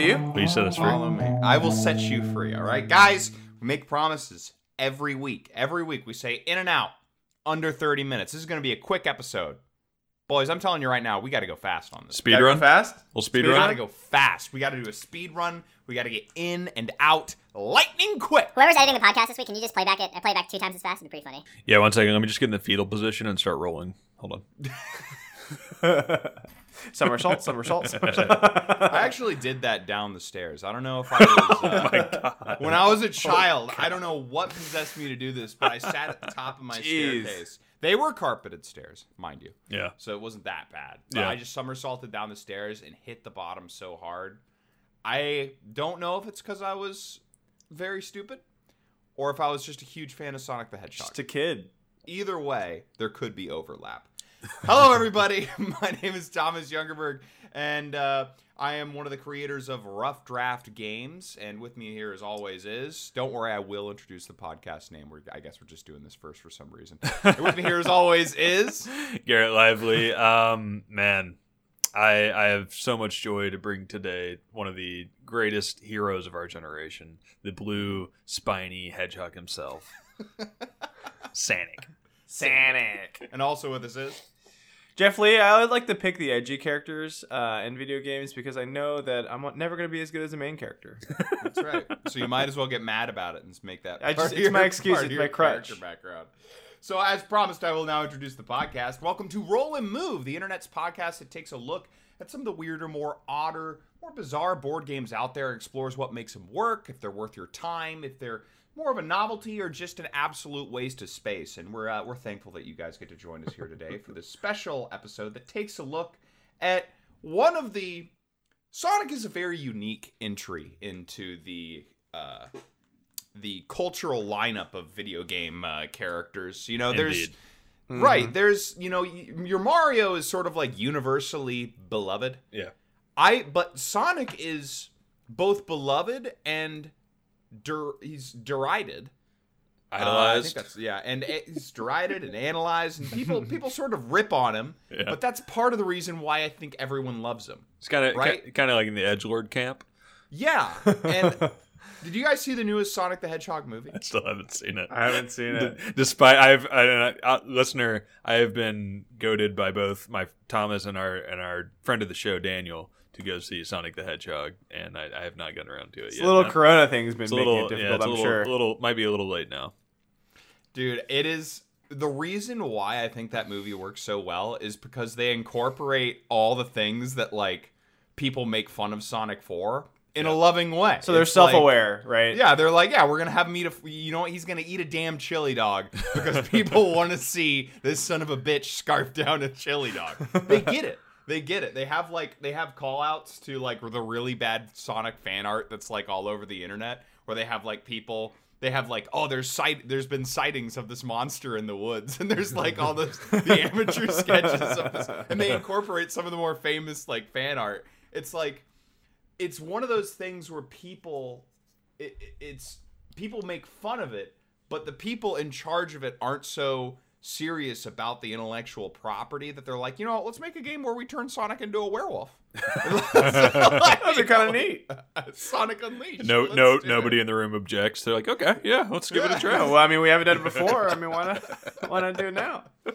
you. Will you set us free? Follow me. I will set you free. All right, guys. We make promises every week. Every week we say in and out under 30 minutes. This is going to be a quick episode. Boys, I'm telling you right now, we got to go fast on this. Speed Gotta run? fast. We'll speed, we got to go fast. We got to do a speed run. We got to get in and out lightning quick. Whoever's editing the podcast this week, can you just play back it? I play it back two times as fast. It'd be pretty funny. Yeah, one second. Let me just get in the fetal position and start rolling. Hold on. Somersault, somersault, somersault. I actually did that down the stairs. I don't know if I was. Uh, When I was a child, I don't know what possessed me to do this, but I sat at the top of my Jeez. staircase. They were carpeted stairs, mind you. Yeah. So it wasn't that bad. But Yeah. I just somersaulted down the stairs and hit the bottom so hard. I don't know if it's because I was very stupid or if I was just a huge fan of Sonic the Hedgehog. Just a kid. Either way, there could be overlap. Hello, everybody. My name is Thomas Youngerberg, and uh, I am one of the creators of Rough Draft Games. And with me here, as always, is don't worry, I will introduce the podcast name. We're, I guess we're just doing this first for some reason. And with me here, as always, is Garrett Lively. Um, man, I I have so much joy to bring today. One of the greatest heroes of our generation, the blue spiny hedgehog himself, Sanic. Sanic. and also with us is Jeff Lee, I would like to pick the edgy characters uh, in video games because I know that I'm never going to be as good as a main character. That's right. So you might as well get mad about it and make that. I just- of it's my excuse, it's your my crutch. character Background. So as promised, I will now introduce the podcast. Welcome to Roll and Move, the internet's podcast that takes a look at some of the weirder, more odder, more bizarre board games out there, explores what makes them work, if they're worth your time, if they're more of a novelty or just an absolute waste of space. And we're uh, we're thankful that you guys get to join us here today for this special episode that takes a look at one of the Sonic is a very unique entry into the uh, the cultural lineup of video game uh, characters. You know, there's Indeed. right there's you know your Mario is sort of like universally beloved. Yeah. I but Sonic is both beloved and der, he's derided. Uh, I think that's yeah, and he's derided and analyzed, and people people sort of rip on him. Yeah. But that's part of the reason why I think everyone loves him. it's kind of right? kind of like in the edge lord camp. Yeah, and did you guys see the newest Sonic the Hedgehog movie? I still haven't seen it. I haven't seen it. D- Despite I've I, uh, listener, I have been goaded by both my Thomas and our and our friend of the show Daniel to go see Sonic the Hedgehog, and I, I have not gotten around to it It's yet. a little Corona thing's been it's a making little, it yeah, difficult. it's a I'm little, sure. a little might be a little late now. Dude, it is the reason why I think that movie works so well is because they incorporate all the things that like people make fun of Sonic for in a loving way. so they're It's like- self-aware, right? yeah, they're like, yeah, we're gonna have him eat a. You know what? He's gonna eat a damn chili dog because people want to see this son of a bitch scarf down a chili dog. They get it. They get it. They have like they have call outs to like the really bad Sonic fan art that's like all over the internet where they have like people they have like oh there's sight there's been sightings of this monster in the woods and there's like all this the amateur sketches of this and they incorporate some of the more famous like fan art. It's like it's one of those things where people it, it- it's people make fun of it but the people in charge of it aren't so serious about the intellectual property that they're like you know let's make a game where we turn sonic into a werewolf Those are kind of neat. sonic unleashed No, Let's no, do it. nobody in the room objects. They're like, okay, yeah, let's give it a try. Well, I mean, we haven't done it before. I mean, why not? Why not do it now?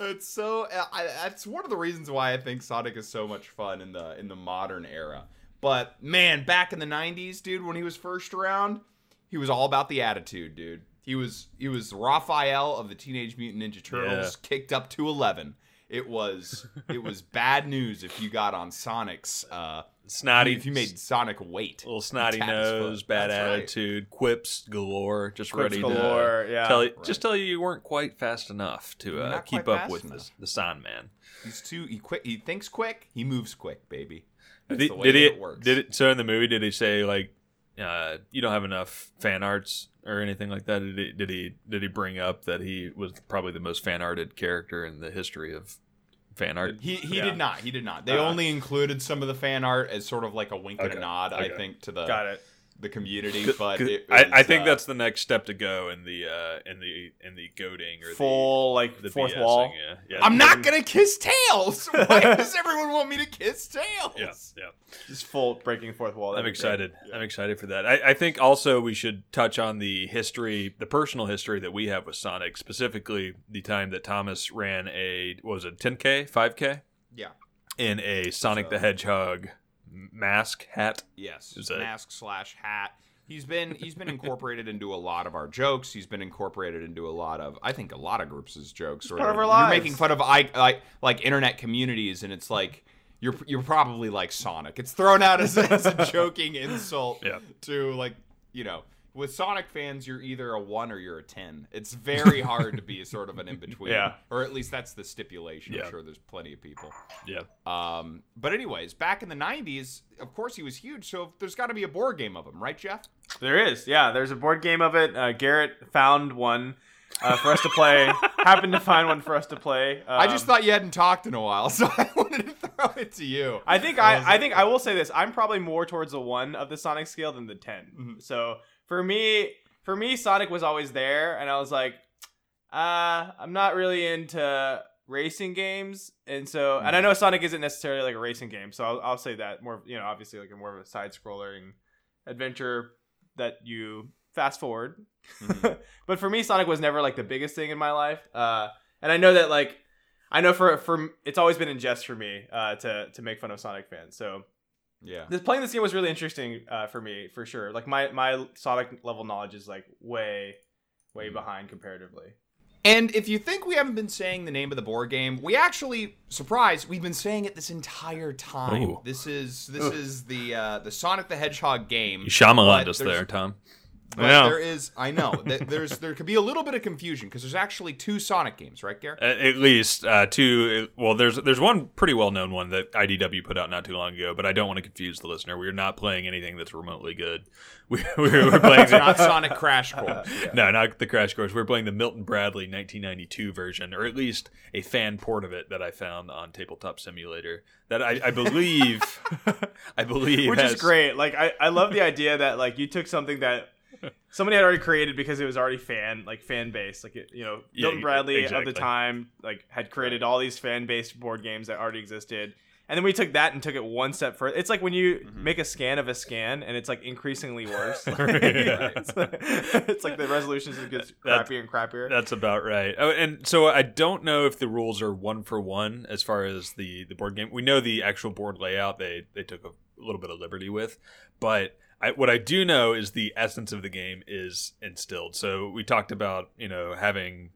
it's so I, that's one of the reasons why I think Sonic is so much fun in the in the modern era. But man, back in the '90s, dude, when he was first around, he was all about the attitude, dude. He was he was Raphael of the Teenage Mutant Ninja Turtles, kicked up to eleven. It was it was bad news if you got on Sonic's uh Snotty, if you made Sonic wait. little snotty tap his foot. nose, bad That's right. attitude, quips galore, just Quips ready galore, to yeah. tell you, Right. just tell you you weren't quite fast enough to uh, keep up with the, the San Man. He's too he quick he thinks quick, he moves quick, baby. That's Did, the he- way did he? it works. Did it? So in the movie, did he say like, uh, you don't have enough fan arts or anything like that? Did he? Did he? Did he bring up that he was probably the most fan arted character in the history of fan art? He he Yeah. did not. He did not. They Uh, only included some of the fan art as sort of like a wink and a nod, I think, to the Got it. The community, but it I, I think uh, that's the next step to go in the uh, in the in the goading or Full like the, the fourth BSing, wall. Yeah, yeah. I'm not gonna kiss tails. Why does everyone want me to kiss tails? Yeah, yeah. Just full breaking fourth wall. I'm That'd great. excited. I'm excited for that. I, I think also we should touch on the history, the personal history that we have with Sonic, specifically the time that Thomas ran a what was it 10k, 5k Yeah. in a Sonic the Hedgehog mask hat. Yes. Is that- Mask slash hat. He's been he's been incorporated into a lot of our jokes. He's been incorporated into a lot of I think a lot of groups' jokes. Or part of our you're making fun of I like like internet communities, and it's like you're you're probably like Sonic. It's thrown out as, as a joking insult Yeah. to like you know. With Sonic fans, you're either a one or you're a ten. It's very hard to be sort of an in between. Yeah. Or at least that's the stipulation. Yeah. I'm sure there's plenty of people. Yeah. Um, but anyways, back in the '90s, of course he was huge. So there's got to be a board game of him, right, Jeff? There is, yeah. There's a board game of it. Uh, Garrett found one uh, for us to play. Happened to find one for us to play. I just Um, thought you hadn't talked in a while, so I wanted to throw it to you. I think I I, I think I will say this. I'm probably more towards the one of the Sonic scale than the 10 Mhm. So for me, for me, Sonic was always there, and I was like, uh, I'm not really into racing games, and so and I know Sonic isn't necessarily like a racing game, so I'll, I'll say that more. You know, obviously like a more of a side scrolling adventure that you fast forward. Mhm. but for me, Sonic was never like the biggest thing in my life. Uh, and I know that like I know for for it's always been in jest for me uh, to to make fun of Sonic fans. So Yeah. this playing this game was really interesting uh, for me for sure. Like my my Sonic level knowledge is like way way Mhm. behind comparatively. And if you think we haven't been saying the name of the board game, we actually surprise we've been saying it this entire time. Ooh. This is this Ugh. is the uh, the Sonic the Hedgehog game. You Shyamalan But us there, Tom. But Yeah. there is I know there's there could be a little bit of confusion because there's actually two Sonic games, right, Garrett? At, at least uh, two. Well, there's there's one pretty well known one that IDW put out not too long ago, but I don't want to confuse the listener. We're not playing anything that's remotely good. We, we're, we're playing It's not Sonic Crash Course. No, not the Crash Course. We're playing the Milton Bradley 1992 version, or at least a fan port of it that I found on Tabletop Simulator. That I, I believe, I believe, Which has, is great. Like I, I love the idea that like you took something that somebody had already created because it was already fan like fan based. Like it, you know, Yeah, Milton Bradley of the time like had created all these fan based board games that already existed. And then we took that and took it one step further. It's like when you Mm-hmm. make a scan of a scan, and it's like increasingly worse. Yeah. it's, like, it's like the resolutions just gets That- crappier and crappier. That's about right. Oh, and so I don't know if the rules are one for one as far as the the board game. We know the actual board layout they they took a little bit of liberty with, but I, what I do know is the essence of the game is instilled. So we talked about you know having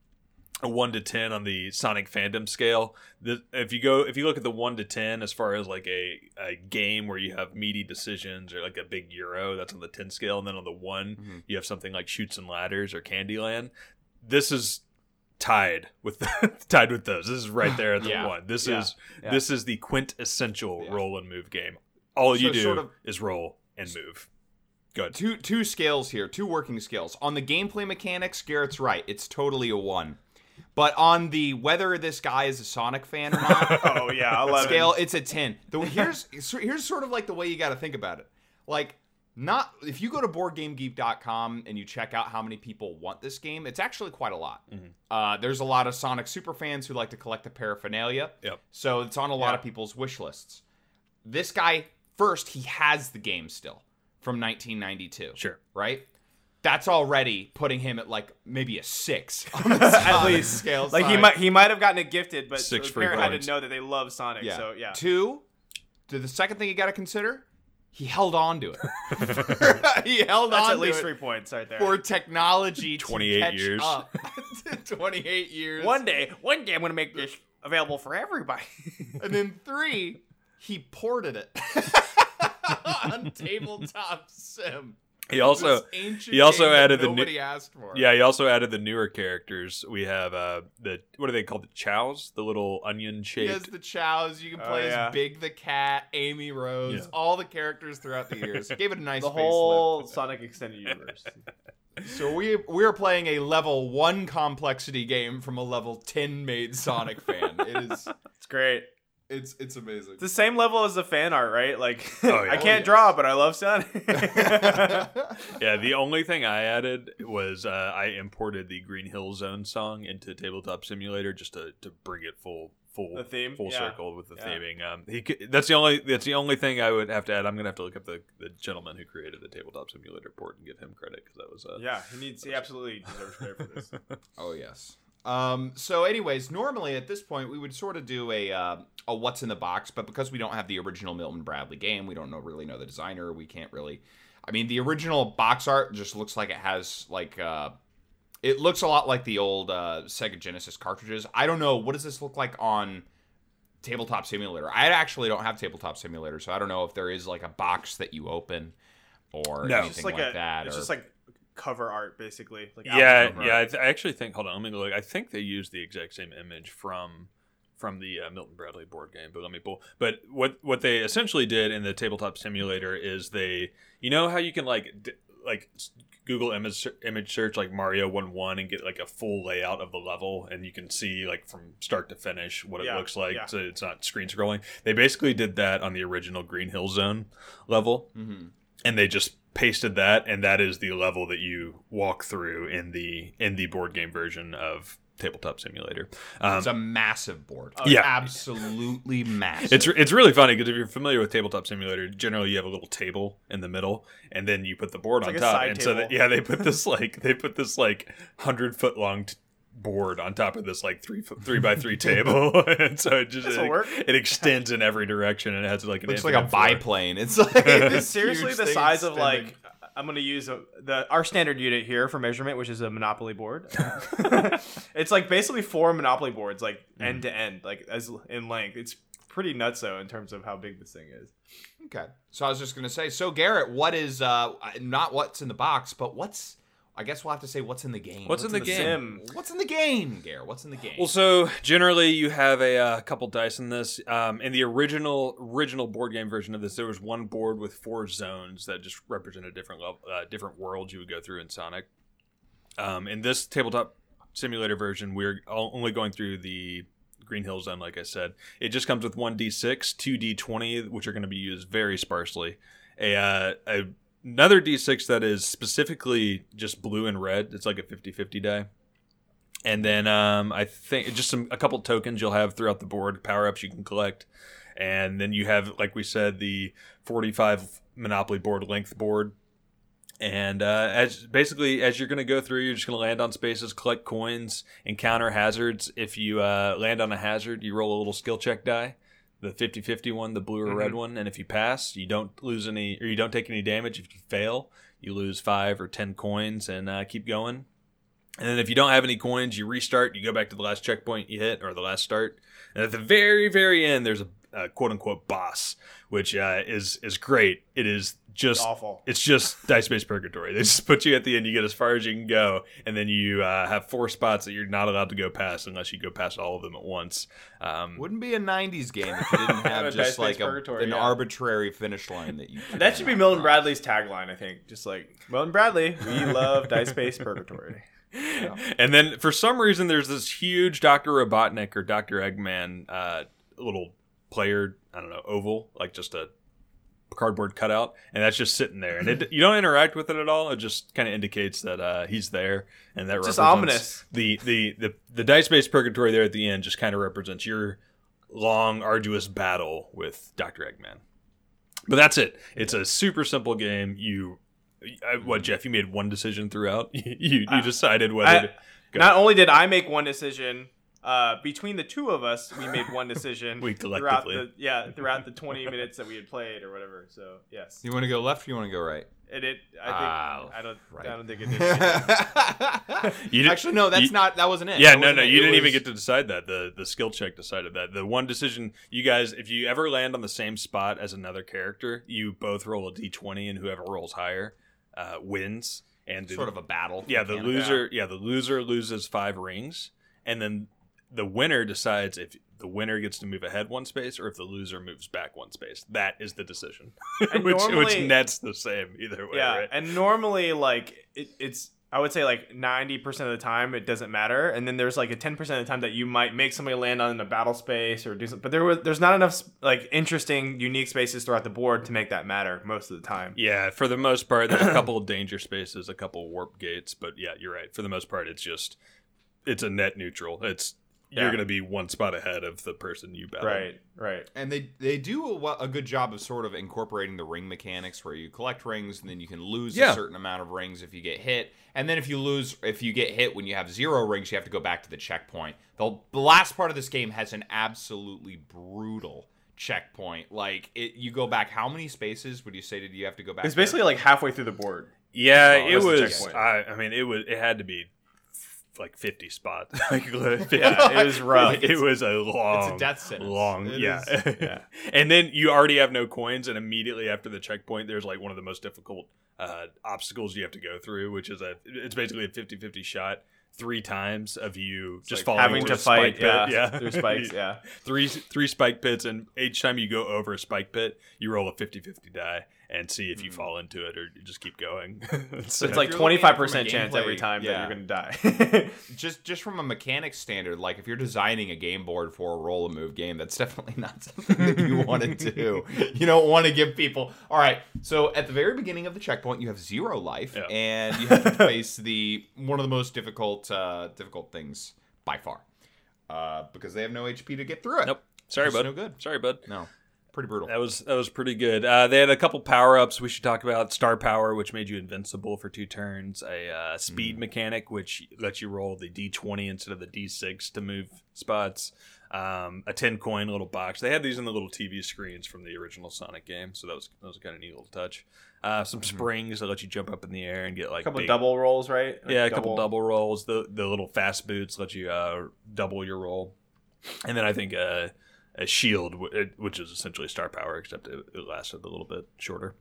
a one to ten on the Sonic fandom scale. The, if you go, if you look at the one to ten as far as like a, a game where you have meaty decisions or like a big Euro, that's on the ten scale, and then on the one Mhm. you have something like Chutes and Ladders or Candyland. This is tied with tied with those. This is right there at the Yeah. one. This Yeah. is Yeah. this is the quintessential roll and move game. All you So do sort of- is roll and move. Good. Two two scales here, two working scales. On the gameplay mechanics, Garrett's right. It's totally a one. But on the whether this guy is a Sonic fan or not, oh yeah, eleven. scale, it's a 10. The, here's here's sort of like the way you got to think about it. Like not if you go to boardgamegeek.com and you check out how many people want this game, it's actually quite a lot. Mm-hmm. Uh, there's a lot of Sonic super fans who like to collect the paraphernalia. Yep. So it's on a lot Yeah. of people's wish lists. This guy first, he has the game still from 1992. Sure. Right? That's already putting him at like maybe a 6 on the At Sonic least scale. Like he might he might have gotten it gifted, but Six the free parent had points. to know that they love Sonic. Yeah. So yeah. Two, to the second thing you got to consider, he held on to it. he held on. That's on at to least it three points right there. for technology 28 to catch years. up. 28 years. One day, one day I'm gonna make this available for everybody. and then three, he ported it on tabletop sim. He also he also added the new- nobody asked for. yeah he also added the newer characters. We have uh the what are they called? The chows, the little onion He has shaped. the chows. You can Oh, play yeah. as Big the cat, Amy Rose, Yeah. all the characters throughout the years. Gave it a nice the facelift. whole Sonic extended universe. So we we are playing a level one complexity game from a level ten made Sonic fan. It is It's great. It It's it's amazing. It's the same level as the fan art, right? Like Oh, yeah. I Oh, can't yes. draw, but I love Sonic. Yeah, the only thing I added was uh, I imported the Green Hill Zone song into Tabletop Simulator just to, to bring it full full The theme? full Yeah. circle with the Yeah. theming. Um, he c- that's the only that's the only thing I would have to add. I'm gonna have to look up the, the gentleman who created the Tabletop Simulator port and give him credit because that was uh, yeah, he needs. He absolutely deserves credit for this. Oh yes. Um, so, anyways, normally at this point we would sort of do a uh, a what's in the box, but because we don't have the original Milton Bradley game, we don't know really know the designer. We can't really. I mean, the original box art just looks like it has like. Uh, it looks a lot like the old uh, Sega Genesis cartridges. I don't know what does this look like on Tabletop Simulator. I actually don't have Tabletop Simulator, so I don't know if there is like a box that you open or No. anything like, like, a. that. It's or- just like cover art, basically. Like yeah, yeah. I, th- I actually think. Hold on, let me look. I think they used the exact same image from from the uh, Milton Bradley board game. But let me pull. But what what they essentially did in the tabletop simulator is they, you know how you can like d- like Google image image search like Mario one one and get like a full layout of the level, and you can see like from start to finish what it Yeah, looks like. yeah. So it's not screen scrolling. They basically did that on the original Green Hill Zone level Mhm. And they just pasted that and that is the level that you walk through in the in the board game version of tabletop simulator um, It's a massive board. Oh, yeah. absolutely massive. it's it's really funny because if you're familiar with tabletop simulator generally you have a little table in the middle and then you put the board It's on like top side and so that, yeah they put this like they put this like 100 foot long t- board on top of this like three three by three table and so it just it, work. it extends in every direction and it has like an looks like a floor. biplane. It's like It's seriously the thing size of like I'm gonna use a, the our standard unit here for measurement, which is a Monopoly board. it's like basically four Monopoly boards, like Hmm. end to end, like as in length. It's pretty nuts though in terms of how big this thing is. Okay. So I was just gonna say, so Garrett, what is uh not what's in the box, but what's I guess we'll have to say what's in the game. What's in the game? Sim. What's in the game, Garrett? What's in the game? Well, so generally you have a uh, couple dice in this. Um, in the original original board game version of this, there was one board with four zones that just represent a different level, uh, different world you would go through in Sonic. Um, in this tabletop simulator version, we're only going through the Green Hill Zone, like I said. It just comes with one d6, two d20, which are going to be used very sparsely. A, uh, a another d6 that is specifically just blue and red. It's like a 50-50 die. And then um, I think just some a couple tokens you'll have throughout the board, power ups you can collect, and then you have, like we said, the forty-five Monopoly board length board. And uh, as basically as you're going to go through, you're just going to land on spaces, collect coins, encounter hazards. If you uh, land on a hazard, you roll a little skill check die, the 50-50 one, the blue or red Mhm. one, and if you pass, you don't lose any or you don't take any damage. If you fail, you lose five or ten coins and uh, keep going. And then if you don't have any coins, you restart. You go back to the last checkpoint you hit or the last start. And at the very, very end, there's a, a quote unquote boss, which uh, is is great. It is just Awful. it's just dice based purgatory. They just put you at the end. You get as far as you can go, and then you uh, have four spots that you're not allowed to go past unless you go past all of them at once. Um, Wouldn't be a '90s game if you didn't have just like a, an yeah. arbitrary finish line that you. That should be Milton Bradley's tagline, I think. Just like Milton Bradley, we love dice based purgatory. And then for some reason, there's this huge Doctor Robotnik or Doctor Eggman uh, little player. I don't know oval, like just a cardboard cutout, and that's just sitting there. And it, you don't interact with it at all. It just kind of indicates that uh, he's there, and that Just ominous. The the the the dice based purgatory there at the end just kind of represents your long, arduous battle with Doctor Eggman. But that's it. It's a super simple game. You, I, what Jeff? You made one decision throughout. you you decided whether. I- to, Not only did I make one decision, uh, between the two of us, we made one decision. We throughout collectively. the yeah throughout the 20 minutes that we had played or whatever. So yes, You want to go left? or You want to go right? it. it I think Ah, I don't right. I don't think it did. You did- Actually, no. That's you- not. That wasn't it. Yeah, That no, no, it. you It didn't even get to decide that. The the skill check decided that. The one decision you guys, if you ever land on the same spot as another character, you both roll a d20, and whoever rolls higher uh, wins. And the, sort of a battle. yeah, the mechanic. loser, yeah, the loser loses five rings, and then the winner decides if the winner gets to move ahead one space or if the loser moves back one space. That is the decision, which which nets the same either way. yeah, right? and normally like it, it's I would say like 90% of the time it doesn't matter. And then there's like a 10% of the time that you might make somebody land on a battle space or do something. But there was there's not enough like interesting, unique spaces throughout the board to make that matter most of the time. Yeah, for the most part, there's a couple of danger spaces, a couple of warp gates, but yeah, you're right. For the most part, it's just it's a net neutral. It's you're going to be one spot ahead of the person you battle. Right, right. And they they do a, a good job of sort of incorporating the ring mechanics where you collect rings and then you can lose Yeah. a certain amount of rings if you get hit. And then if you lose, if you get hit when you have zero rings, you have to go back to the checkpoint. The, the last part of this game has an absolutely brutal checkpoint. Like it, you go back. How many spaces would you say did you have to go back? It's there? basically like halfway through the board. Yeah, Oh, it was. I, I mean, it was. It had to be f- like 50 spots. like 50, Yeah, it was rough. Like, it was a long, it's a death sentence. long. It yeah. is- yeah. and then you already have no coins, and immediately after the checkpoint, there's like one of the most difficult uh, obstacles you have to go through, which is a. It's basically a 50-50 shot. Three times of you just like falling Having to a spike fight, pit. yeah, yeah, through spikes, yeah. three three spike pits and each time you go over a spike pit you roll a 50-50 die and see if you Mhm. fall into it or just keep going So it's like you're looking at it from a 25% chance every time yeah. that you're going to die. just just from a mechanics standard, like if you're designing a game board for a roll and move game, that's definitely not something that you want to do. You don't want to give people. All right, so at the very beginning of the checkpoint, you have zero life, Yeah. and you have to face the one of the most difficult uh, difficult things by far, uh, because they have no HP to get through it. nope sorry Just bud no good. sorry bud No, pretty brutal. that was that was pretty good. Uh, they had a couple power-ups. We should talk about star power which made you invincible for two turns. A uh, speed mechanic which lets you roll the d20 instead of the d6 to move spots. Um, a 10 coin little box. They had these in the little tv screens from the original sonic game so that was that was a kind of neat little touch. Uh, some springs that let you jump up in the air and get like a couple big- double rolls, right? Like yeah, a couple double rolls. The the little fast boots let you uh, double your roll, and then I think uh, a shield, which is essentially star power, except it, it lasted a little bit shorter.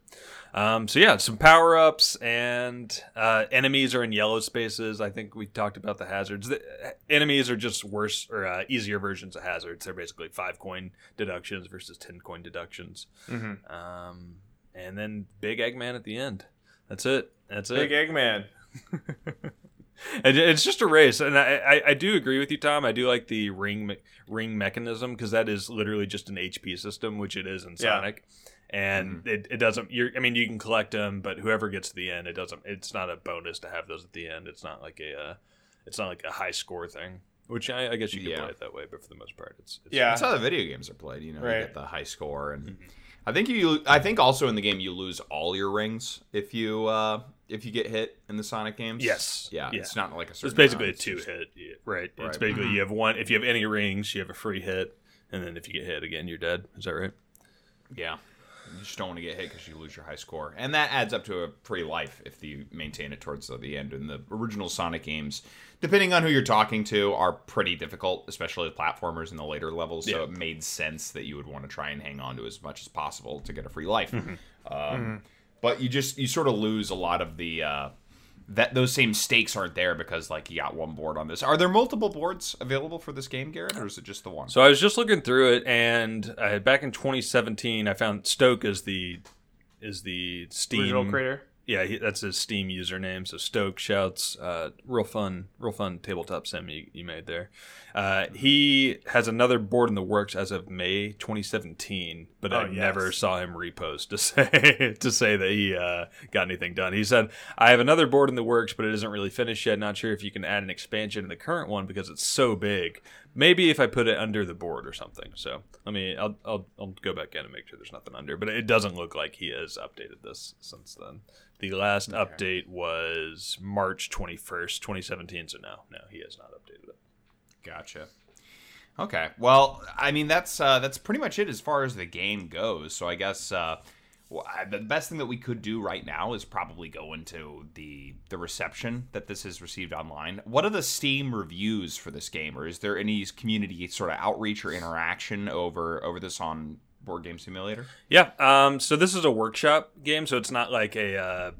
Um, so yeah, some power ups and uh, enemies are in yellow spaces. I think we talked about the hazards. The uh, enemies are just worse or uh, easier versions of hazards. They're basically five coin deductions versus ten coin deductions. hmm Um, and then Big Eggman at the end. That's it. That's it. Big Eggman. And it's just a race, and I, I, I do agree with you, Tom. I do like the ring me- ring mechanism because that is literally just an HP system, which it is in Yeah. Sonic, and it, it doesn't. You're, I mean, you can collect them, but whoever gets to the end, it doesn't. It's not a bonus to have those at the end. It's not like a, uh, it's not like a high score thing. Which I, I guess you could Yeah. play it that way, but for the most part, it's, it's Yeah. That's how the video games are played. You know, Right. you get the high score, and Mm-hmm. I think you. I think also in the game you lose all your rings if you uh if you get hit in the Sonic games. Yes. Yeah. Yeah. It's not like a. Certain. It's certain basically a two just- hit, yeah, right? It's Right. basically you have one. If you have any rings, you have a free hit, and then if you get hit again, you're dead. Is that right? Yeah. You just don't want to get hit because you lose your high score, and that adds up to a free life if you maintain it towards the, end. And the original Sonic games, depending on who you're talking to, are pretty difficult, especially the platformers in the later levels. So Yeah. it made sense that you would want to try and hang on to as much as possible to get a free life. Mm-hmm. Um, But you just you sort of lose a lot of the. Uh, that those same stakes aren't there because like you got one board on this. Are there multiple boards available for this game, Garrett, or is it just the one? So I was just looking through it, and uh, back in 2017, I found Stoke is the is the Steam Original creator. Yeah, he, that's his Steam username. So Stoke shouts, uh, real fun, real fun tabletop sim you, you made there. Uh, he has another board in the works as of May 2017, but I Oh, yes. never saw him repost to say to say that he uh, got anything done. He said, "I have another board in the works, but it isn't really finished yet. Not sure if you can add an expansion to the current one because it's so big. Maybe if I put it under the board or something. So let me, I'll, I'll, I'll go back in and make sure there's nothing under. But it doesn't look like he has updated this since then. The last update was March 21st, 2017. So no, no, he has not updated it. Gotcha. Okay. Well, I mean that's uh, that's pretty much it as far as the game goes. So I guess uh, well, I- the best thing that we could do right now is probably go into the the reception that this has received online. What are the Steam reviews for this game, or is there any community sort of outreach or interaction over over this on Board Game Simulator? Yeah. Um. So this is a workshop game, so it's not like a. Uh,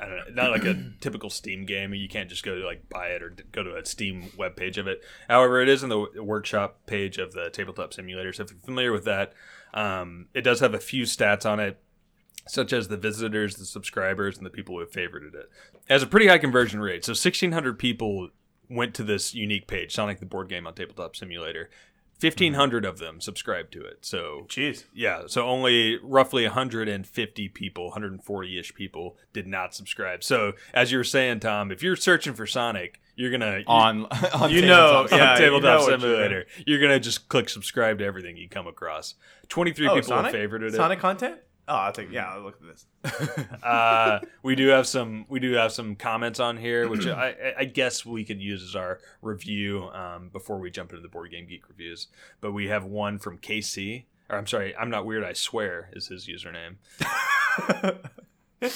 I don't know, not like a typical Steam game. You can't just go to like buy it or go to a Steam web page of it. However, it is in the workshop page of the tabletop simulator. So if you're familiar with that, um, it does have a few stats on it. Such as the visitors, the subscribers, and the people who have favorited it. It has a pretty high conversion rate. So 1,600 people went to this unique page, Sonic the Board Game on Tabletop Simulator. 1,500 of them subscribed to it. So Jeez. yeah, so only roughly 150 people, 140 ish people did not subscribe. So as you were saying, Tom, if you're searching for Sonic, you're gonna on on You know, tabletop. yeah, on you Tabletop know what you're Simulator, you're gonna just click subscribe to everything you come across. 23 Oh, people Sonic? have favorited it. Sonic content? Oh, I think yeah. I'll look at this. uh, we do have some we do have some comments on here, which I, I- I guess we could use as our review um, before we jump into the board game geek reviews. But we have one from KC, or I'm sorry, I'm not weird. I swear is his username. you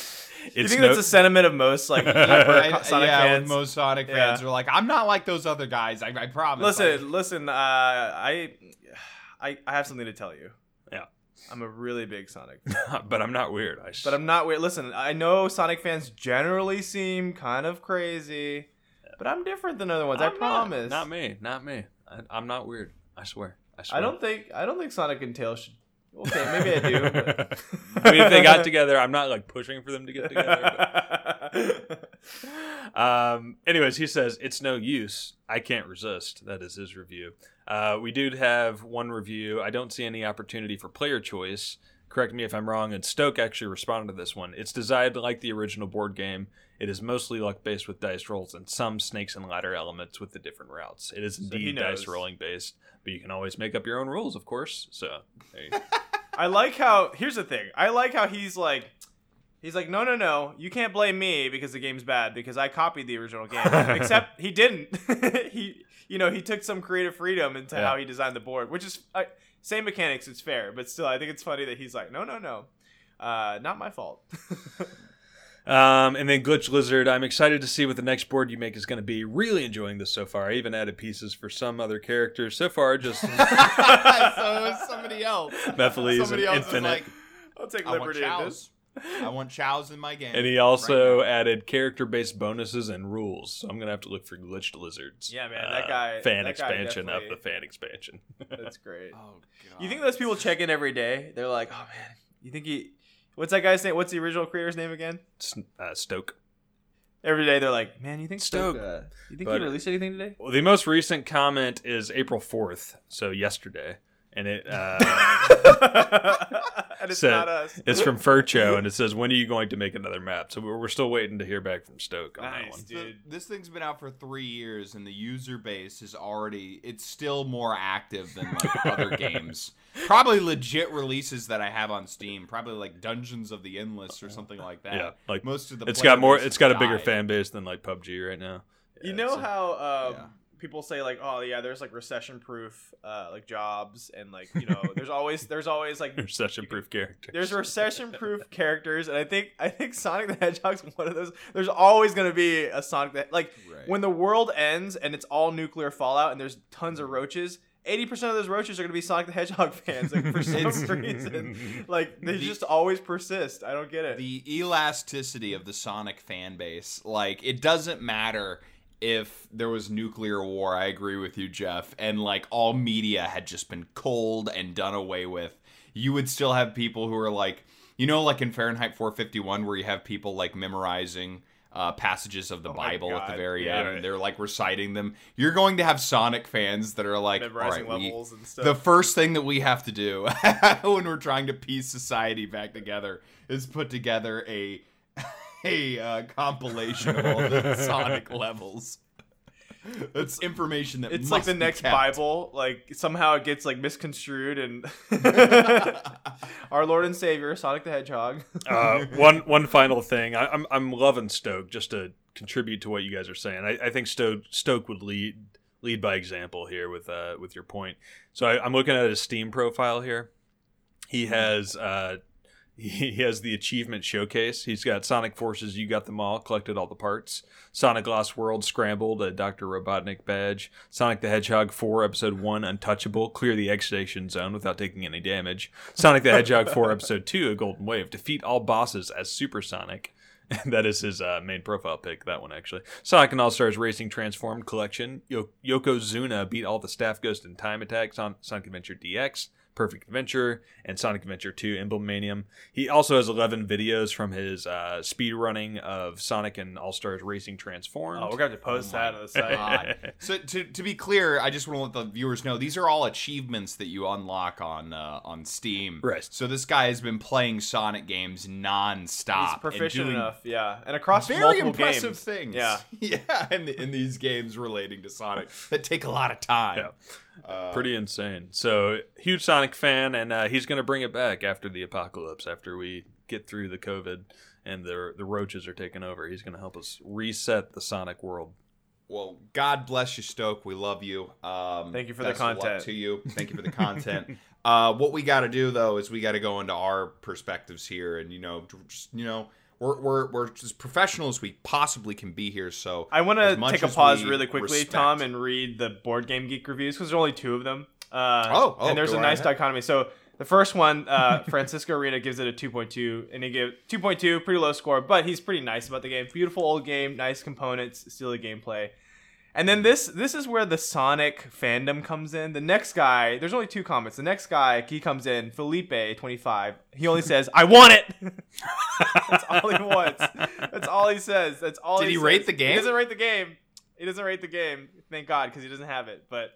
It's think no- that's a sentiment of most like hyper I- Sonic yeah, fans? with most Sonic Yeah. fans are like, I'm not like those other guys. I, I promise. listen, Like, listen. Uh, I, I, I have something to tell you. I'm a really big Sonic, but I'm not weird. I but I'm not weird. Listen, I know Sonic fans generally seem kind of crazy, but I'm different than other ones. I I'm not- promise. Not, me. Not me. I, I'm not weird. I swear. I swear. I don't think I don't think Sonic and Tails should. Okay, maybe I do. I mean, if they got together, I'm not like pushing for them to get together. Um, anyways, he says it's no use. I can't resist. That is his review. Uh, we do have one review. I don't see any opportunity for player choice. Correct me if I'm wrong. And Stoke actually responded to this one. It's designed like the original board game. It is mostly luck based with dice rolls and some snakes and ladder elements with the different routes. It is indeed dice rolling based, but you can always make up your own rules, of course. So there. I like how here's the thing. I like how he's like he's like no no no you can't blame me because the game's bad because I copied the original game. Except he didn't. he you know he took some creative freedom into Yeah. how he designed the board, which is I, same mechanics. It's fair, but still I think it's funny that he's like no no no, uh, not my fault. Um, and then Glitch Lizard, I'm excited to see what the next board you make is going to be. Really enjoying this so far. I even added pieces for some other characters. So far, just so somebody else. Mephiles and Somebody else is Infinite. like, I'll take I want liberty in this. I want chows in my game. and he also Right added character-based bonuses and rules. So I'm gonna have to look for Glitched Lizards. Yeah, man, uh, that guy- fan that guy expansion of the fan expansion. That's great. Oh god. You think those people check in every day? They're like, oh man, you think he? What's that guy's name? What's the original creator's name again? Uh, Stoke. Every day they're like, man, you think Stoke. Stoke? Uh, you think But- he released anything today? Well, the most recent comment is April 4th, so yesterday, and it. Uh, and it's So, not us. It's from Furcho, and it says, "When are you going to make another map?" So we're, we're still waiting to hear back from Stoke on that one. dude. So this thing's been out for three years, and the user base is already. It's still more active than like other games. Probably legit releases that I have on Steam. Probably like Dungeons of the Endless or something like that. Yeah, like most of the it's got more. It's got a bigger died. fan base than like PUBG right now. You know so- how um, Yeah. People say like, oh yeah, there's like recession-proof uh, like jobs, and like you know, there's always there's always like recession-proof characters there's recession-proof characters, and I think I think Sonic the Hedgehog's one of those. There's always gonna be a Sonic that like Right. when the world ends and it's all nuclear fallout and there's tons of roaches. Eighty percent of those roaches are gonna be Sonic the Hedgehog fans, like for some reason. Like they The- just always persist. I don't get it. the elasticity of the Sonic fan base. Like, it doesn't matter if there was nuclear war. I agree with you, Jeff. And like all media had just been cold and done away with. You would still have people who are like, you know, like in Fahrenheit 451, where you have people like memorizing. Uh, passages of the Oh Bible at the very yeah. end, and they're like reciting them. You're going to have Sonic fans that are like, Memorizing right, we- and stuff. the first thing that we have to do when we're trying to piece society back together is put together a a uh, compilation of all the Sonic levels. That's information that it's like the be next kept. Bible. Like somehow it gets like misconstrued, and our Lord and Savior, Sonic the Hedgehog. uh, one one final thing. I, I'm I'm loving Stoke just to contribute to what you guys are saying. I, I think Stoke Stoke would lead lead by example here with uh with your point. So I, I'm looking at his Steam profile here. He has uh he has the achievement showcase. He's got Sonic Forces, you got them all, collected all the parts. Sonic Lost World Scrambled, a Dr. Robotnik badge. Sonic the Hedgehog 4, Episode 1, Untouchable, clear the exudation zone without taking any damage. Sonic the Hedgehog 4, Episode 2, a Golden Wave, defeat all bosses as Supersonic. that is his uh, main profile pick, that one actually. Sonic and All Stars Racing Transformed Collection. Yo- Yokozuna beat all the Staff Ghost and Time Attack. Son- Sonic Adventure DX. Perfect Adventure and Sonic Adventure 2 Emblem Manium. He also has 11 videos from his uh, speed running of Sonic and All Stars Racing Transformed. Oh, we're gonna have to post Oh that on the site. So to, to be clear, I just want to let the viewers know these are all achievements that you unlock on uh, on Steam. Right. So this guy has been playing Sonic games nonstop. He's proficient enough, yeah, and across Very multiple impressive games. things. Yeah, yeah, in, in these games relating to Sonic that take a lot of time. Yeah. Uh, Pretty insane. So, huge Sonic fan, and uh, he's going to bring it back after the apocalypse, after we get through the COVID and the, the roaches are taking over. He's going to help us reset the Sonic world. Well, God bless you, Stoke. We love you. Um, Thank you for the best luck content. To you. Thank you for the content. uh, what we got to do though is we got to go into our perspectives here, and you know, just you know, we're we're we're as professional as we possibly can be here. So I want to take a pause really quickly, respect- Tom, and read the board game geek reviews because there's only two of them. Uh, Oh, oh, and there's a nice ahead. dichotomy. So the first one, uh, Francisco Arena gives it a 2.2, and he gave 2.2, pretty low score, but he's pretty nice about the game. Beautiful old game, nice components, steely gameplay. And then this this is where the Sonic fandom comes in. The next guy, there's only two comments. The next guy, he comes in, Felipe, 25. He only says, "I want it." That's all he wants. That's all he says. That's all. Did he says. rate the game? He doesn't rate the game. He doesn't rate the game. Thank God, because he doesn't have it. But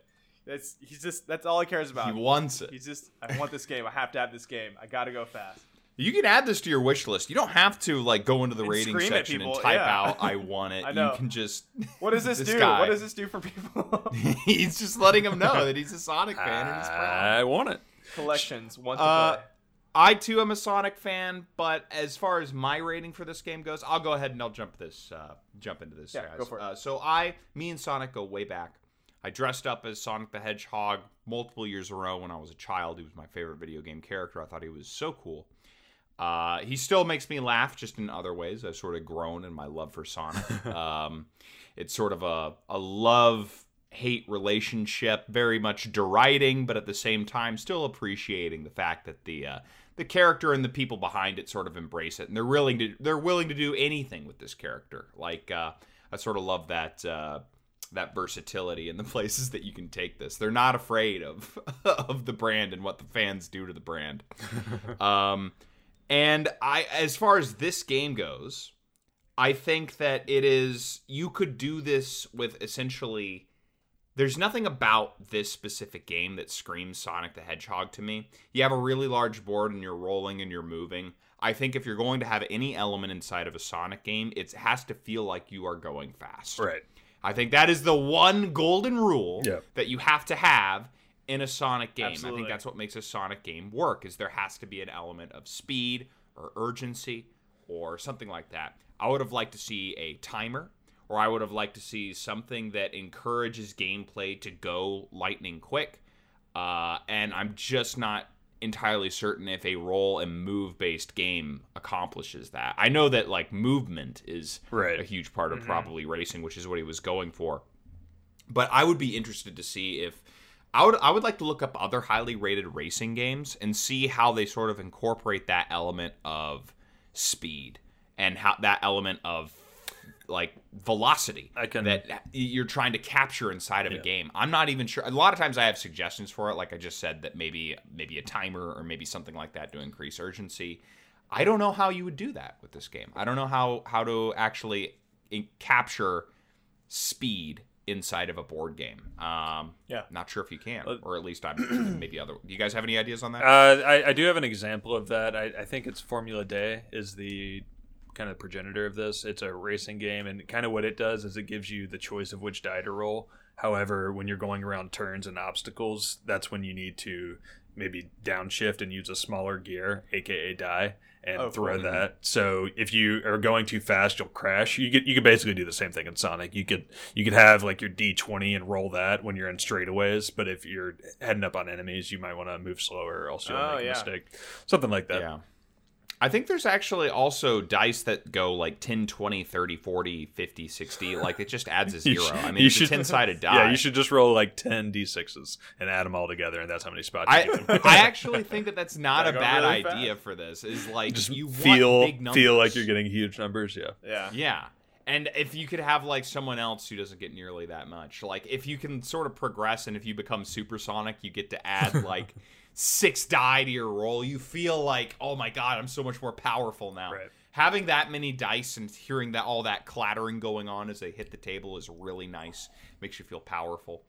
that's he's just that's all he cares about. he wants it. He's just I want this game. I have to have this game. I gotta go fast. You can add this to your wish list. You don't have to like go into the And rating scream at section and type yeah. out "I want it." I know. You can just. What does this, This do? guy. What does this do for people? he's just letting them know that he's a Sonic fan and he's proud. I want it. Collections want to Uh, play. I too am a Sonic fan, but as far as my rating for this game goes, I'll go ahead and I'll jump this, uh, jump into this, Yeah, guys. go for it. Uh, so I, me and Sonic go way back. I dressed up as Sonic the Hedgehog multiple years in a row when I was a child. He was my favorite video game character. I thought he was so cool. Uh, he still makes me laugh, just in other ways. I've sort of grown in my love for Sonic. um, it's sort of a, a love hate relationship, very much deriding, but at the same time still appreciating the fact that the uh, the character and the people behind it sort of embrace it, and they're willing to they're willing to do anything with this character. Like uh, I sort of love that. Uh, that versatility and the places that you can take this. They're not afraid of of the brand and what the fans do to the brand. um, and I, as far as this game goes, I think that it is. You could do this with essentially. There's nothing about this specific game that screams Sonic the Hedgehog to me. You have a really large board and you're rolling and you're moving. I think if you're going to have any element inside of a Sonic game, it has to feel like you are going fast. Right. I think that is the one golden rule Yeah. that you have to have in a Sonic game. I think that's what makes a Sonic game work is there has to be an element of speed or urgency or something like that. I would have liked to see a timer or I would have liked to see something that encourages gameplay to go lightning quick. Uh, and I'm just not entirely certain if a roll and move based game accomplishes that. I know that like movement is Right. a huge part of probably racing, which is what he was going for. But I would be interested to see if I would I would like to look up other highly rated racing games and see how they sort of incorporate that element of speed and how that element of like velocity I can- that you're trying to capture inside of a game. I'm not even sure. A lot of times I have suggestions for it, like I just said that maybe maybe a timer or maybe something like that to increase urgency. I don't know how you would do that with this game. I don't know how how to actually capture speed inside of a board game. Um, Yeah. not sure if you can, or at least I'm maybe other. Do you guys have any ideas on that? Uh, I, I do have an example of that. I, I think it's Formula D is the kind of progenitor of this. It's a racing game, and kind of what it does is it gives you the choice of which die to roll. However, when you're going around turns and obstacles, that's when you need to maybe downshift and use a smaller gear, aka die, and Oh, throw cool. that. So if you are going too fast, you'll crash. You could you could basically do the same thing in Sonic. You could you could have like your D twenty and roll that when you're in straightaways, but if you're heading up on enemies, you might want to move slower, or else you'll Oh, make a mistake. Something like that. Yeah. I think there's actually also dice that go like 10, 20, 30, 40, 50, 60. Like it just adds a You zero. should- I mean, you it's should- a 10 sided die. Yeah, you should just roll like ten d6s and add them all together, and that's how many spots I, you get. I actually think that that's not a bad really idea for this. Is like just you want feel big numbers. feel like you're getting huge numbers. Yeah. Yeah. Yeah. And if you could have like someone else who doesn't get nearly that much, like if you can sort of progress and if you become supersonic, you get to add like six die to your roll. You feel like, oh my god, I'm so much more powerful now. Right. Having that many dice and hearing that all that clattering going on as they hit the table is really nice. Makes you feel powerful.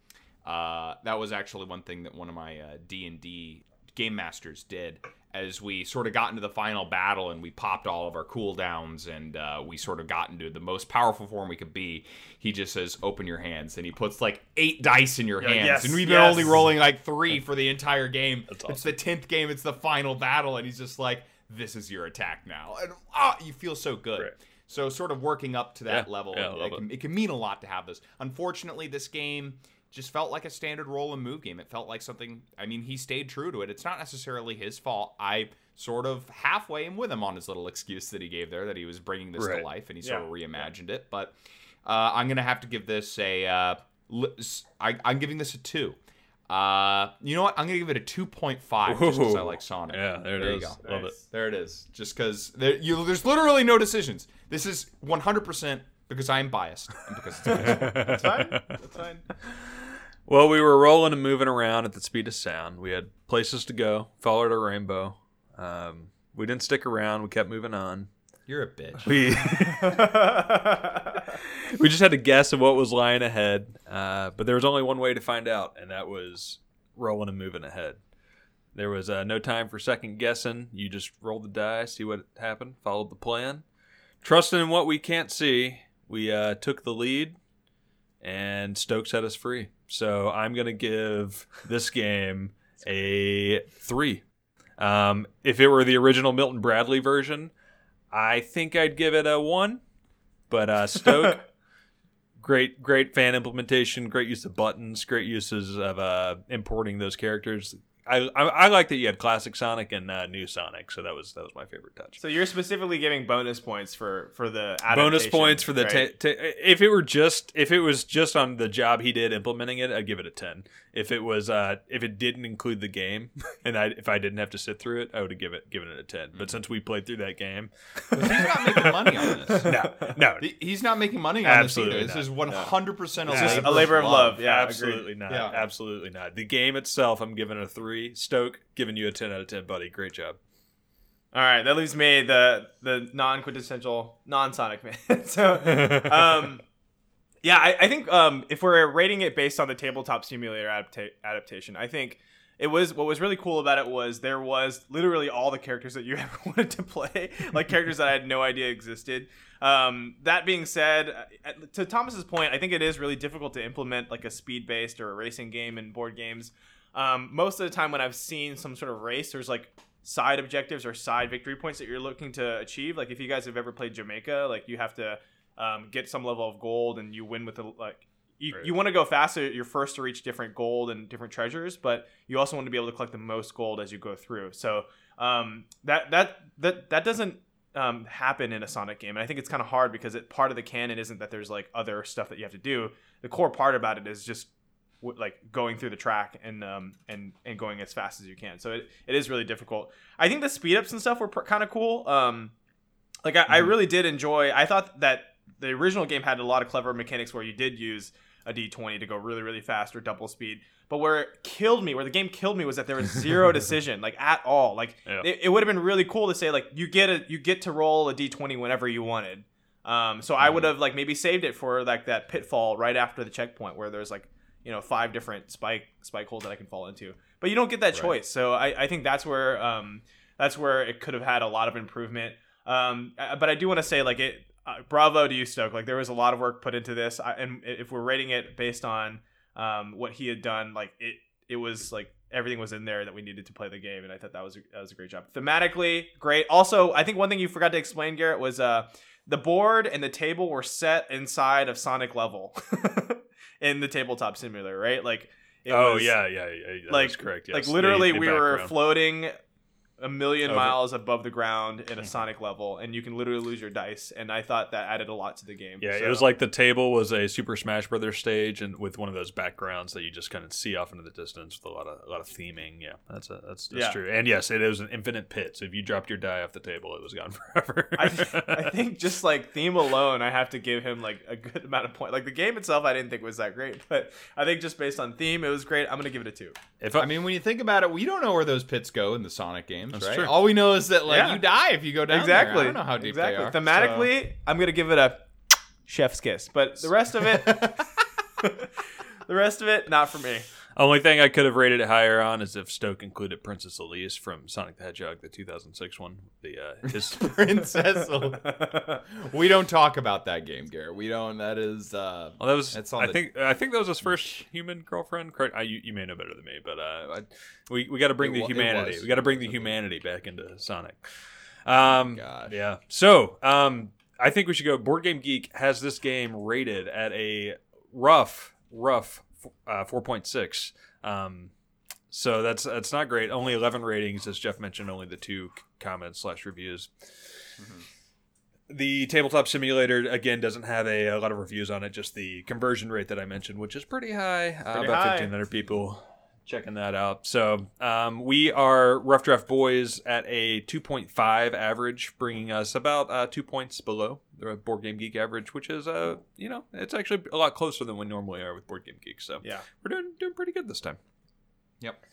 Uh, that was actually one thing that one of my uh, D and D game masters did as we sort of got into the final battle and we popped all of our cooldowns and uh, we sort of got into the most powerful form we could be. He just says, "Open your hands," and he puts like eight dice in your Yeah, hands, yes, and we've been yes. only rolling like three for the entire game. That's It's the tenth game. It's the final battle, and he's just like, "This is your attack now," and ah, you feel so good. So sort of working up to that Yeah, level, yeah, it, can, it can mean a lot to have this. Unfortunately, this game just felt like a standard roll and move game. It felt like something. I mean, he stayed true to it. It's not necessarily his fault. I sort of halfway am with him on his little excuse that he gave there that he was bringing this Right. to life and he sort of Yeah. reimagined it. But uh, I'm gonna have to give this a. Uh, li- s- I, am giving this a two. Uh, you know what? I'm gonna give it a 2.5 just because I like Sonic. Yeah, there it There you is. go. Love it. There it is. Just because there, you, there's literally no decisions. This is 100% because I am biased and because it's. That's fine. That's fine. Well, we were rolling and moving around at the speed of sound. We had places to go, followed our rainbow. Um, we didn't stick around. We kept moving on. You're a bitch. We we just had to guess of what was lying ahead. Uh, but there was only one way to find out, and that was rolling and moving ahead. There was uh, no time for second guessing. You just rolled the die, see what happened, followed the plan. Trusting in what we can't see, we uh, took the lead, and Stoke set us free. So I'm going to give this game a three. Um, if it were the original Milton Bradley version, I think I'd give it a one. But uh, Stoke, great, great fan implementation, great use of buttons, great uses of uh, importing those characters. I, I I like that you had classic Sonic and uh, new Sonic, so that was that was my favorite touch. So you're specifically giving bonus points for for the Bonus points for the right? ta- ta- if it were just if it was just on the job he did implementing it, I'd give it a ten. If it was uh if it didn't include the game and I if I didn't have to sit through it, I would have given it given it a ten. But since we played through that game, He's not making money on this. no, no, He's not making money on Absolutely this either. not. This is 100% a, It's labor just a labor of love. Yeah, absolutely not. Yeah. Absolutely not. The game itself, I'm giving it a three. Stoke, giving you a ten out of ten, buddy. Great job. All right, that leaves me the the non quintessential non Sonic man. so, um, yeah, I, I think um, if we're rating it based on the tabletop simulator adapta- adaptation, I think it was what was really cool about it was there was literally all the characters that you ever wanted to play, like characters that I had no idea existed. Um, that being said, uh, to Thomas's point, I think it is really difficult to implement like a speed based or a racing game in board games. Um, most of the time, when I've seen some sort of race, there's like side objectives or side victory points that you're looking to achieve. Like if you guys have ever played Jamaica, like you have to um, get some level of gold and you win with the like. You, Right. you want to go faster. You're first to reach different gold and different treasures, but you also want to be able to collect the most gold as you go through. So um, that that that that doesn't um, happen in a Sonic game, and I think it's kind of hard because it part of the canon isn't that there's like other stuff that you have to do. The core part about it is just w- like going through the track and um and and going as fast as you can. So it, it is really difficult. I think the speed ups and stuff were pr- kind of cool. Um, like I, I Mhm. really did enjoy. I thought that the original game had a lot of clever mechanics where you did use a D20 to go really really fast or double speed. But where it killed me, where the game killed me, was that there was zero decision, like at all. Like Yeah. it, it would have been really cool to say like you get a you get to roll a d20 whenever you wanted. Um, so I would have like maybe saved it for like that pitfall right after the checkpoint where there's like you know five different spike spike holes that I can fall into. But you don't get that Right. choice. So I, I think that's where um, that's where it could have had a lot of improvement. Um, uh, but I do want to say like it. Uh, bravo to you, Stoke. Like there was a lot of work put into this, I, and if we're rating it based on um, what he had done, like it it was like everything was in there that we needed to play the game, and I thought that was a, that was a great job. Thematically, great. Also, I think one thing you forgot to explain, Garrett, was uh the board and the table were set inside of Sonic level in the tabletop simulator, right? Like, it oh was- yeah, yeah, yeah. Like correct. Yes. like literally the we were floating a million Over. miles above the ground in a hmm. Sonic level, and you can literally lose your dice. And I thought that added a lot to the game. Yeah, So- it was like the table was a Super Smash Brothers stage, and with one of those backgrounds that you just kind of see off into the distance with a lot of a lot of theming. Yeah, that's a, that's, that's Yeah. true. And yes, it was an infinite pit. So if you dropped your die off the table, it was gone forever. I, th- I think just like theme alone, I have to give him like a good amount of points. Like the game itself, I didn't think was that great, but I think just based on theme, it was great. I'm gonna give it a two. if I, I mean, when you think about it, we don't know where those pits go in the Sonic games, That's right? true. All we know is that like Yeah. you die if you go down there. exactly. I don't know how deep exactly. they are. Thematically, I'm gonna give it a chef's kiss, but the rest of it, the rest of it, not for me. Only thing I could have rated it higher on is if Stoke included Princess Elise from Sonic the Hedgehog, the 2006 one. The uh, his Princess. we don't talk about that game, Garrett. We don't. That is. uh Well, that was. I the- think. I think that was his first human girlfriend. Correct- I, you, you may know better than me, but uh, I, we we got to bring It the wa- it humanity. was. We got to bring the humanity back into Sonic. Um, Gosh. yeah. So, um, I think we should go. Board Game Geek has this game rated at a rough, rough uh, four point six. Um, so that's that's not great. Only eleven ratings, as Jeff mentioned. Only the two comments slash reviews. The tabletop simulator again doesn't have a, a lot of reviews on it. Just the conversion rate that I mentioned, which is pretty high. uh, about high. fifteen hundred people checking that out. So um, we are rough draft boys at a two point five average, bringing us about uh, two points below the board game geek average, which is uh you know it's actually a lot closer than we normally are with board game geek. So Yeah. we're doing doing pretty good this time. Yep.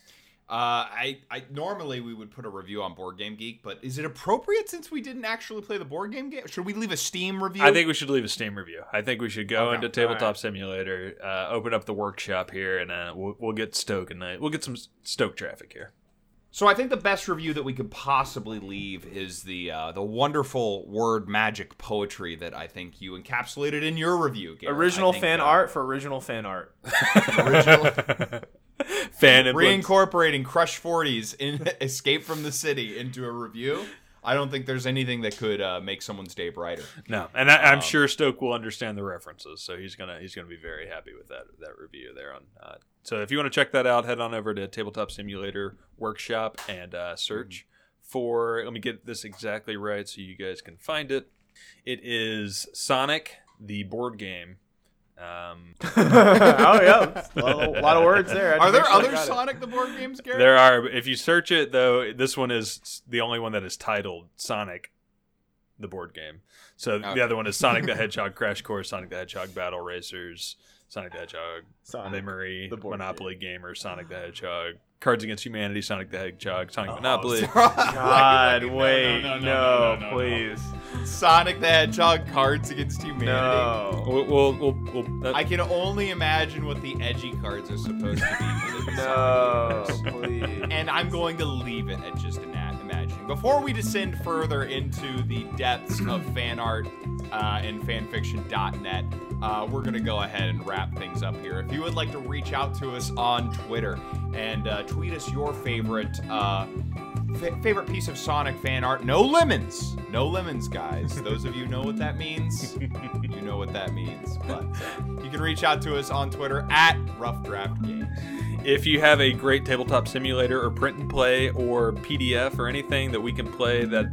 Uh, I, I normally we would put a review on Board Game Geek, but is it appropriate since we didn't actually play the board game game? Should we leave a Steam review? I think we should leave a Steam review. I think we should go Okay. into Tabletop Alright. Simulator, uh, open up the workshop here, and uh, we'll, we'll get Stoke and we'll get some Stoke traffic here. So I think the best review that we could possibly leave is the uh, the wonderful word magic poetry that I think you encapsulated in your review. Garrett. Original think, fan uh, art for original fan art. Original, Fan reincorporating Crush 40s in Escape from the City into a review. I don't think there's anything that could uh, make someone's day brighter. No, and I, I'm Um, sure Stoke will understand the references, so he's gonna he's gonna be very happy with that that review there on. Uh, so if you want to check that out, head on over to Tabletop Simulator Workshop and uh, search for. Let me get this exactly right so you guys can find it. It is Sonic the board game. Um, oh yeah, a lot, of- lot of words there. I had to Are there sure other got it. Sonic the board games, Garrett? there are, if you search it though, this one is the only one that is titled Sonic the board game. So Okay. the other one is Sonic the Hedgehog Crash Course, Sonic the Hedgehog Battle Racers, Sonic the Hedgehog Sonic, Memory, the board Monopoly Gamer, Sonic the Hedgehog, Cards Against Humanity, Sonic the Hedgehog, Sonic Oh, Monopoly. God, No, no, wait, no, no, please, Sonic the Hedgehog Cards Against Humanity. no, We'll, we'll, we'll, we'll- that- I can only imagine what the edgy cards are supposed to be. no, please. And I'm going to leave it at just an imagining. Before we descend further into the depths of fan art uh, and fanfiction.net, uh, we're going to go ahead and wrap things up here. If you would like to reach out to us on Twitter and uh, tweet us your favorite uh, fa- favorite piece of Sonic fan art, no lemons, no lemons, guys. Those of you know what that means. you know what that means. But uh, you can reach out to us on Twitter at Rough Draft Games. If you have a great tabletop simulator or print and play or PDF or anything that we can play that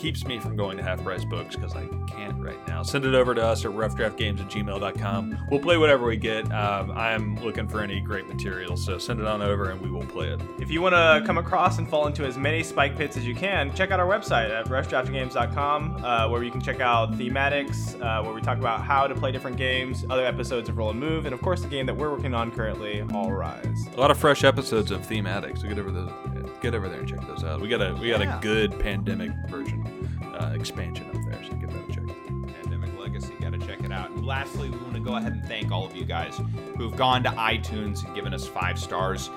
keeps me from going to half price books because I can't right now, send it over to us at roughdraftgames at gmail.com. We'll play whatever we get. Um, I'm looking for any great material, so send it on over and we will play it. If you want to come across and fall into as many spike pits as you can, check out our website at roughdraftgames.com, uh, where you can check out thematics, uh, where we talk about how to play different games, other episodes of Roll and Move, and of course the game that we're working on currently, All Rise. A lot of fresh episodes of thematics. So get over the get over there and check those out. We got a we got Yeah. a good pandemic version uh, expansion up there, so give that a check. Pandemic Legacy. Got to check it out. And lastly, we want to go ahead and thank all of you guys who have gone to iTunes and given us five stars.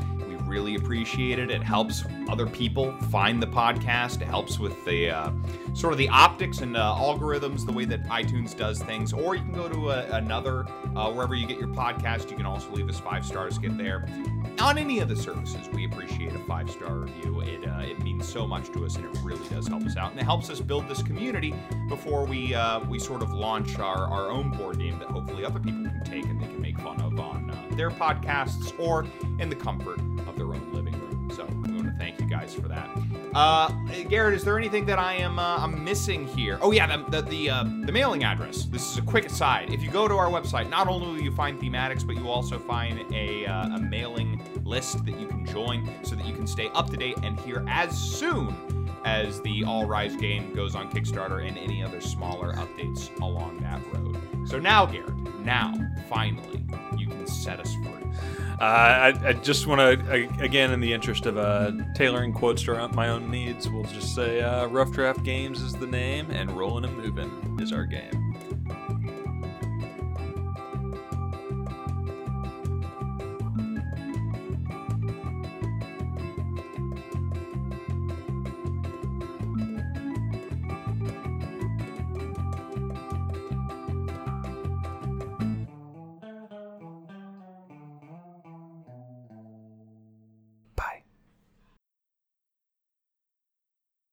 Really appreciate it. It helps other people find the podcast. It helps with the uh, sort of the optics and uh, algorithms, the way that iTunes does things. Or you can go to a, another uh, wherever you get your podcast. You can also leave us five stars. Get there on any of the services. We appreciate a five star review. It uh, it means so much to us, and it really does help us out, and it helps us build this community before we uh, we sort of launch our, our own board game that hopefully other people can take and they can make fun of on uh, their podcasts or in the comfort guys for that. Uh, Garrett, is there anything that I am uh, I'm missing here? Oh yeah, the the the, uh, the mailing address. This is a quick aside. If you go to our website, not only will you find thematics, but you also find a uh, a mailing list that you can join so that you can stay up to date and hear as soon as the All Rise game goes on Kickstarter and any other smaller updates along that road. So now, Garrett, now finally you can set us free. Uh, I, I just want to, again, in the interest of uh, tailoring quotes to my own needs, we'll just say uh, Rough Draft Games is the name, and Rolling and Moving is our game.